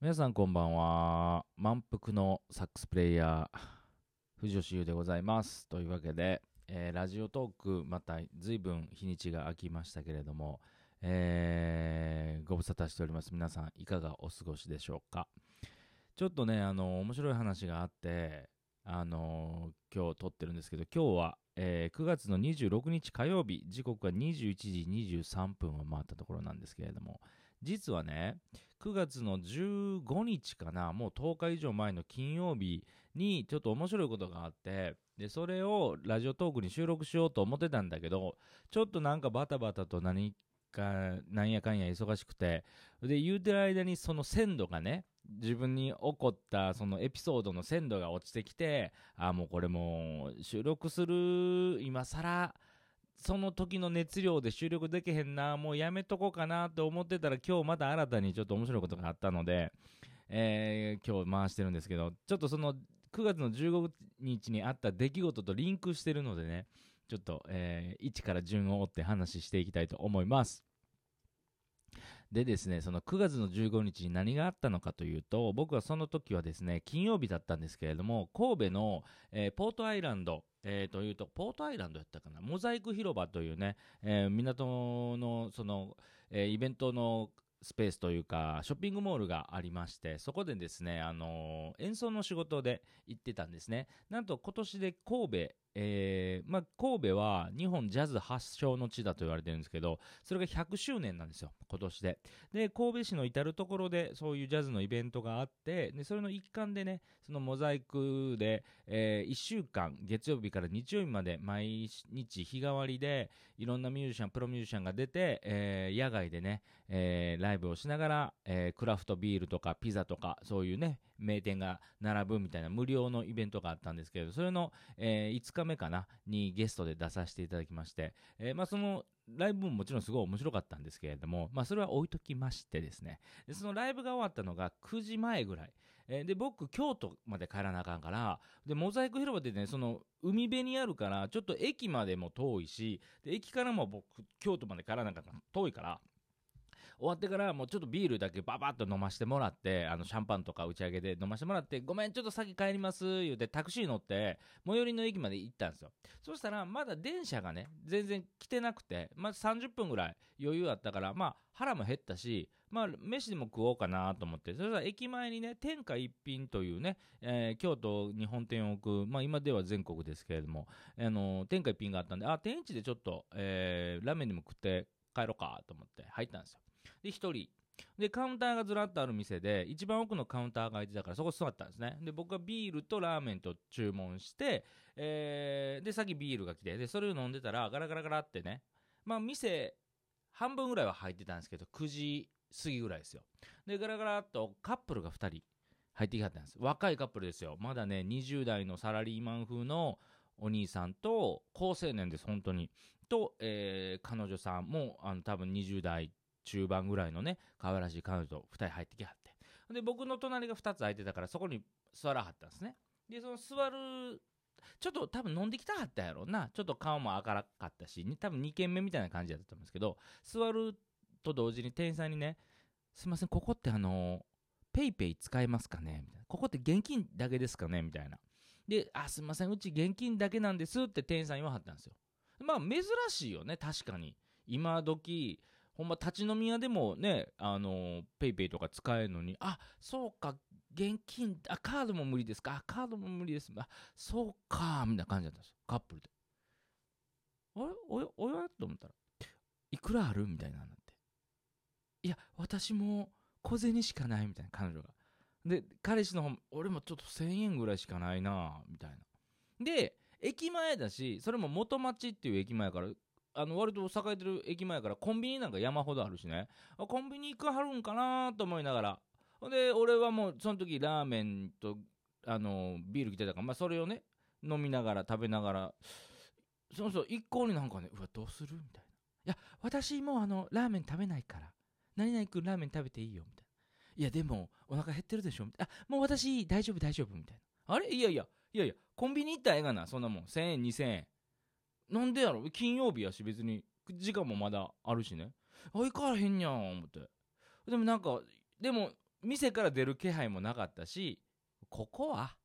皆さんこんばんは。満腹のサックスプレイヤー、藤吉優でございます。というわけで、えーラジオトーク、また随分日にちが空きましたけれども、えーご無沙汰しております。皆さんいかがお過ごしでしょうか。ちょっとね、あの、面白い話があって、あの今日撮ってるんですけど、今日は、えー9月の26日火曜日、時刻は21時23分を回ったところなんですけれども、実はね、9月の15日かな、もう10日以上前の金曜日にちょっと面白いことがあって、で、それをラジオトークに収録しようと思ってたんだけど、ちょっとなんかバタバタと何か、なんやかんや忙しくて、で、言うてる間にその鮮度がね、自分に起こったそのエピソードの鮮度が落ちてきて、あ、もうこれもう収録する今更、その時の熱量で収録できへんな、もうやめとこうかなと思ってたら、今日また新たにちょっと面白いことがあったので、えー今日回してるんですけど、ちょっとその9月の15日にあった出来事とリンクしてるのでね、ちょっと、えー1から順を追って話していきたいと思います。でですね、その9月の15日に何があったのかというと、僕はその時はですね、金曜日だったんですけれども、神戸の、えーポートアイランド、えーというと、ポートアイランドやったかな、モザイク広場というね、えー港のその、えーイベントのスペースというか、ショッピングモールがありまして、そこでですね、あのー演奏の仕事で行ってたんですね。なんと今年で神戸、えーまあ、神戸は日本ジャズ発祥の地だと言われてるんですけど、それが100周年なんですよ、今年で。で、神戸市の至るところでそういうジャズのイベントがあって、で、それの一環でね、そのモザイクで、え1週間、月曜日から日曜日まで毎日日替わりで、いろんなミュージシャン、プロミュージシャンが出て、えー野外でね、えーライブをしながら、えークラフトビールとかピザとか、そういうね、名店が並ぶみたいな無料のイベントがあったんですけれど、それの、え5日目かな、にゲストで出させていただきまして、えーまあその、ライブももちろんすごい面白かったんですけれども、まあそれは置いときましてですね、でそのライブが終わったのが9時前ぐらい。えーで、僕、京都まで帰らなあかんから、で、モザイク広場でね、その、海辺にあるから、ちょっと駅までも遠いし、で、駅からも僕、京都まで帰らなあかんから、遠いから、終わってからもうちょっとビールだけババッと飲ましてもらってあのシャンパンとか打ち上げで飲ましてもらってごめんちょっと先帰ります言うてタクシー乗って最寄りの駅まで行ったんですよ。そしたらまだ電車がね全然来てなくてまあ30分ぐらい余裕あったからまあ腹も減ったしまあ飯でも食おうかなと思って。それから駅前にね天下一品というね、えー京都に本店を置くまあ今では全国ですけれどもあの天下一品があったんであ天一でちょっと、えーラーメンでも食って帰ろうかと思って入ったんですよで、一人。で、カウンターがずらっとある店で、一番奥のカウンターが空いてたから、そこ座ったんですね。で、僕はビールとラーメンと注文して、えーで、先ビールが来て、で、それを飲んでたら、ガラガラガラってね、まあ、店、半分ぐらいは入ってたんですけど、9時過ぎぐらいですよ。で、ガラガラっとカップルが2人入ってきはったんです。若いカップルですよ。まだね、20代のサラリーマン風のお兄さんと、高青年です、本当に。と、えー彼女さんも、あの、多分20代中盤ぐらいのね、可愛らしい彼女と2人入ってきはって。で、僕の隣が2つ空いてたから、そこに座らはったんですね。で、その座る、ちょっと多分飲んできたはったやろな。ちょっと顔も明るかったし、多分2軒目みたいな感じだったと思うんですけど、座ると同時に店員さんにね、すいません、ここってあの、ペイペイ使えますかね？みたいな。ここって現金だけですかね？みたいな。で、あ、すいません、うち現金だけなんですって店員さん言わはったんですよ。まあ、珍しいよね、確かに。今時ほんま立ち飲み屋でもね、あのペイペイとか使えるのに、あそうか、現金、あカードも無理ですか、あカードも無理です、あそうか、みたいな感じだったんですよ、カップルで。あれ？おやおやと思ったら、いくらある？みたいななって。いや、私も小銭しかないみたいな、彼女が。で、彼氏の方も、俺もちょっと1000円ぐらいしかないな、みたいな。で、駅前だし、それも元町っていう駅前から、あの割と栄えてる駅前からコンビニなんか山ほどあるしね。あコンビニ行くはるんかなと思いながら。ほんで俺はもうその時ラーメンとあのビール来てたから、まあ、それをね飲みながら食べながらそうそう一向になんかねうわどうする？みたいな。いや私もうあのラーメン食べないから。何々君ラーメン食べていいよみたいな。いやでもお腹減ってるでしょあもう私大丈夫大丈夫みたいなあれ？いやいや。いやいや。コンビニ行ったらええがな。そんなもん。1000円2000円。なんでやろ？金曜日やし。別に。時間もまだあるしねあ行かへんやん思って。でもなんかでも店から出る気配もなかったしここは？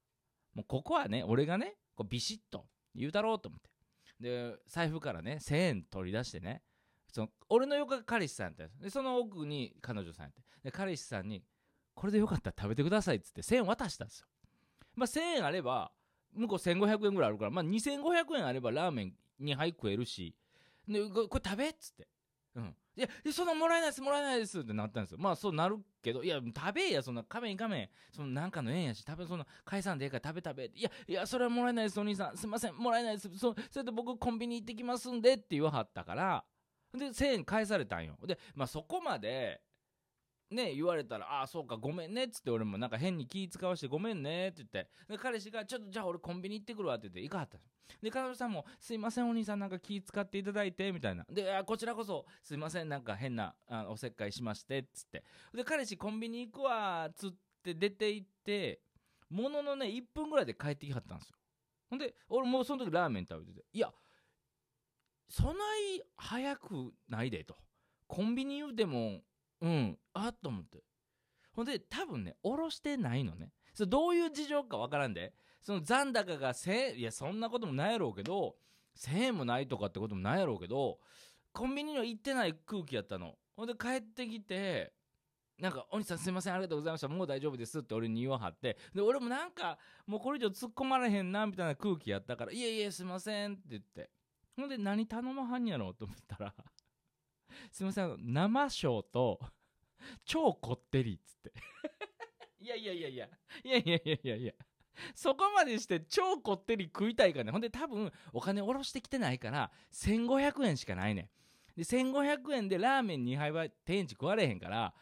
もうここはね俺がねこうビシッと言うだろうと思って。で財布からね1000円取り出してねその俺の横が彼氏さんやったんでその奥に彼女さんやって。で彼氏さんに「これでよかったら食べてください」っつって1000円渡したんですよ。まあ1000円あれば向こう1500円ぐらいあるからまあ2500円あればラーメン2杯食えるし。でこれ食べ？っつって。うん。いやそんなもらえないですもらえないですってなったんですよ。まあそうなるけどいや食べやそんな仮面仮面そのなんかの縁やし食べそんな返さんでええから食べ食べ。いやいやそれはもらえないですお兄さん。すいませんもらえないです。そそれで僕コンビニ行ってきますんでって言わはったからで1000円返されたんよ。でまあそこまでね言われたら「ああそうかごめんね」っつって俺もなんか変に気使わして「ごめんね」って言って。で彼氏が「ちょっとじゃあ俺コンビニ行ってくるわ」って言って行かはったで彼女さんも「すいませんお兄さんなんか気使っていただいて」みたいな。であこちらこそすいませんなんか変なあおせっかいしましてっつって。で彼氏コンビニ行くわつって出て行ってもののね1分ぐらいで帰ってきはったんですよ。ほんで俺もうその時ラーメン食べてていやそない早くないでと。コンビニ言うてもうんあっと思って。ほんで多分ねおろしてないのね。そどういう事情かわからんで。その残高が1000いやそんなこともないやろうけど1000円もないとかってこともないやろうけどコンビニには行ってない空気やったの。ほんで帰ってきてなんか「お兄さんすいませんありがとうございました。もう大丈夫です」って俺に言わはって。で俺もなんかもうこれ以上突っ込まれへんなみたいな空気やったから「いえいえすいません」って言って。ほんで、何頼まはんやろうと思ったら、すいません、生し、生章と、超こってりっつって。いやいやいやいや、いやいやいやいやいや。そこまでして超こってり食いたいからね。ほんで多分お金下ろしてきてないから1500円しかないね。で、1500円でラーメン2杯は天地食われへんから、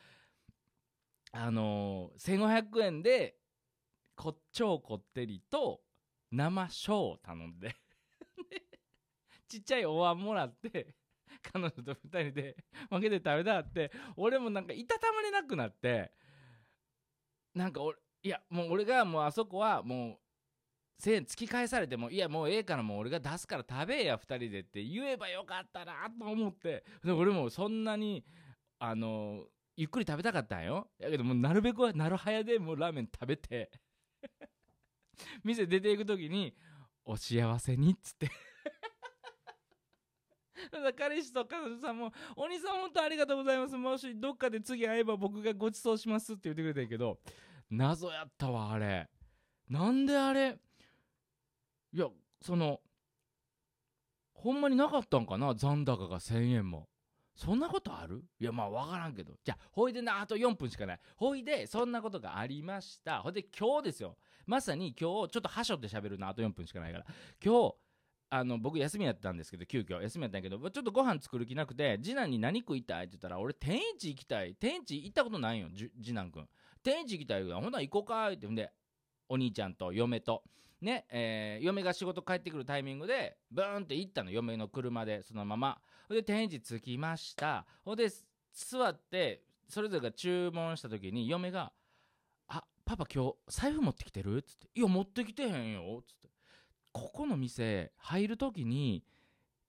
あのー、1500円でこ超こってりと生ショーを頼んでちっちゃいお椀もらって 彼女と2人で分けて食べたって俺もなんかいたたまれなくなってなんか俺いやもう俺がもうあそこはもう1000円突き返されてもいやもうええからもう俺が出すから食べえや2人でって言えばよかったなと思ってで俺もそんなにあのゆっくり食べたかったんよ。やけどもうなるべくはなるはやでもうラーメン食べて 店出ていく時に「お幸せに」っつって。彼氏と彼女さんも「お兄さん本当ありがとうございます。もしどっかで次会えば僕がご馳走します」って言ってくれたんやけど謎やったわあれ。なんであれ？いやそのほんまになかったんかな？残高が1000円も。そんなことある？いやまあ分からんけど。じゃあほいでなあと4分しかない。ほいでそんなことがありました。ほいで今日ですよ。まさに今日ちょっとはしょって喋るなあと4分しかないから。今日あの僕休みやったんですけど急遽。休みやったんやけどちょっとご飯作る気なくて次男に何食いたいって言ったら俺天一行きたい。天一行ったことないよ次男くん。天一行きたいほんなら行こうかって。んでお兄ちゃんと嫁と。ねえー、嫁が仕事帰ってくるタイミングでブーンって行ったの。嫁の車でそのまま。ほんで天一着きました。ほんで座ってそれぞれが注文した時に嫁が「あパパ今日財布持ってきてる?」っつって「いや持ってきてへんよ」っつって。ここの店入る時に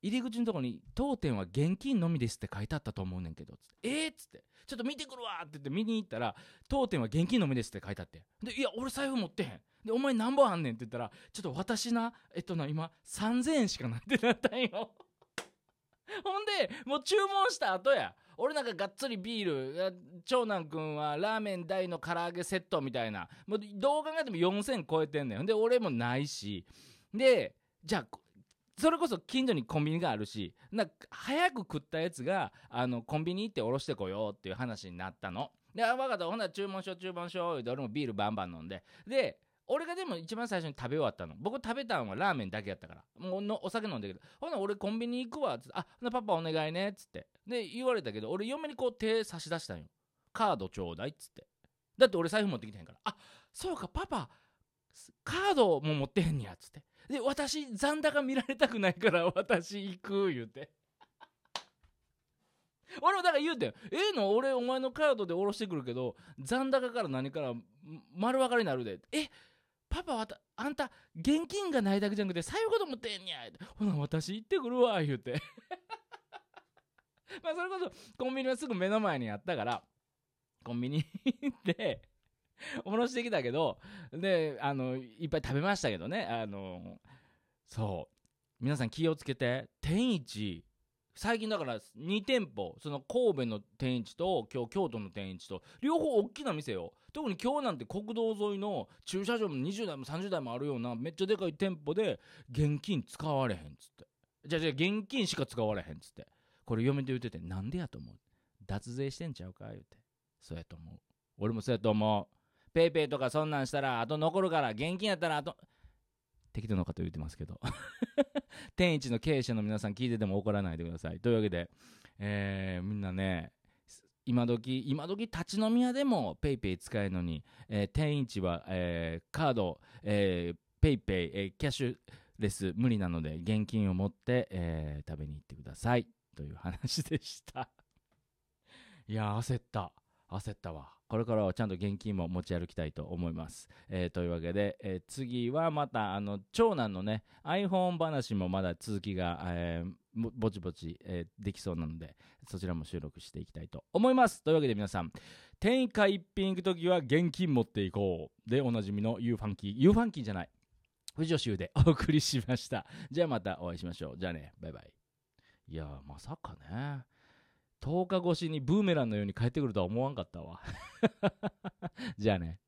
入り口のとこに「当店は現金のみです」って書いてあったと思うねんけどつって「えー!」っつって「ちょっと見てくるわ」って言って見に行ったら「当店は現金のみです」って書いてあって。で「いや俺財布持ってへん」で「お前何本あんねん」って言ったら「ちょっと私なえっとな今3000円しかないってなったんよ。ほんでもう注文した後や。俺なんかがっつりビール長男くんはラーメン大の唐揚げセットみたいな。もうどう考えても4000超えてんねん。で俺もないし。でじゃあそれこそ近所にコンビニがあるしな早く食ったやつがあのコンビニ行っておろしてこようっていう話になったの。であ分かった。ほんなら注文しよう注文しようって俺もビールバンバン飲んで。で俺がでも一番最初に食べ終わったの。僕食べたんはラーメンだけやったから。もうのお酒飲んでるけど。ほな俺コンビニ行くわっつってあほなパパお願いねっつって。で言われたけど俺嫁にこう手差し出したんよ。カードちょうだいっつって。だって俺財布持ってきてへんから。あそうかパパカードも持ってへんねやつって。で私残高見られたくないから 私行く言うて。俺もだから言うてんええの？俺お前のカードで下ろしてくるけど残高から何から丸分かりになるで。え？パパはあんた現金がないだけじゃなくて財布こと持ってんや。ほな私行ってくるわ言うて。まあそれこそコンビニはすぐ目の前にあったからコンビニで、おろしてきたけど、で、あの、いっぱい食べましたけどね、あの、そう。皆さん気をつけて、天一、最近だから2店舗、その神戸の天一と今日京都の天一と、両方大きな店よ。特に今日なんて国道沿いの駐車場も20台も30台もあるようなめっちゃでかい店舗で現金使われへんっつって。じゃあじゃあ現金しか使われへんっつって。これ嫁と言ってて、なんでやと思う？脱税してんちゃうか？言うて。そうやと思う。俺もそうやと思う。ペイペイとかそんなんしたら、あと残るから、現金やったら、あと、適当なこと言ってますけど。天一の経営者の皆さん聞いてても怒らないでください。というわけで、えー、みんなね、今時今時立ち飲み屋でも PayPay 使えるのに、えー、天一は、えー、カード、えー、PayPay、えー、キャッシュレス無理なので現金を持って、えー、食べに行ってくださいという話でしたいや焦った焦ったわこれからはちゃんと現金も持ち歩きたいと思います。えー、というわけで、えー、次はまたあの長男のね iPhone 話もまだ続きが、えー、ぼちぼち、え、できそうなのでそちらも収録していきたいと思います。というわけで皆さん天下一品行く時は現金持っていこうでおなじみの U ファンキー U ファンキーじゃない藤吉州でお送りしました。じゃあまたお会いしましょう。じゃあね、バイバイ。いやまさかね。10日越しにブーメランのように帰ってくるとは思わんかったわ。じゃあね。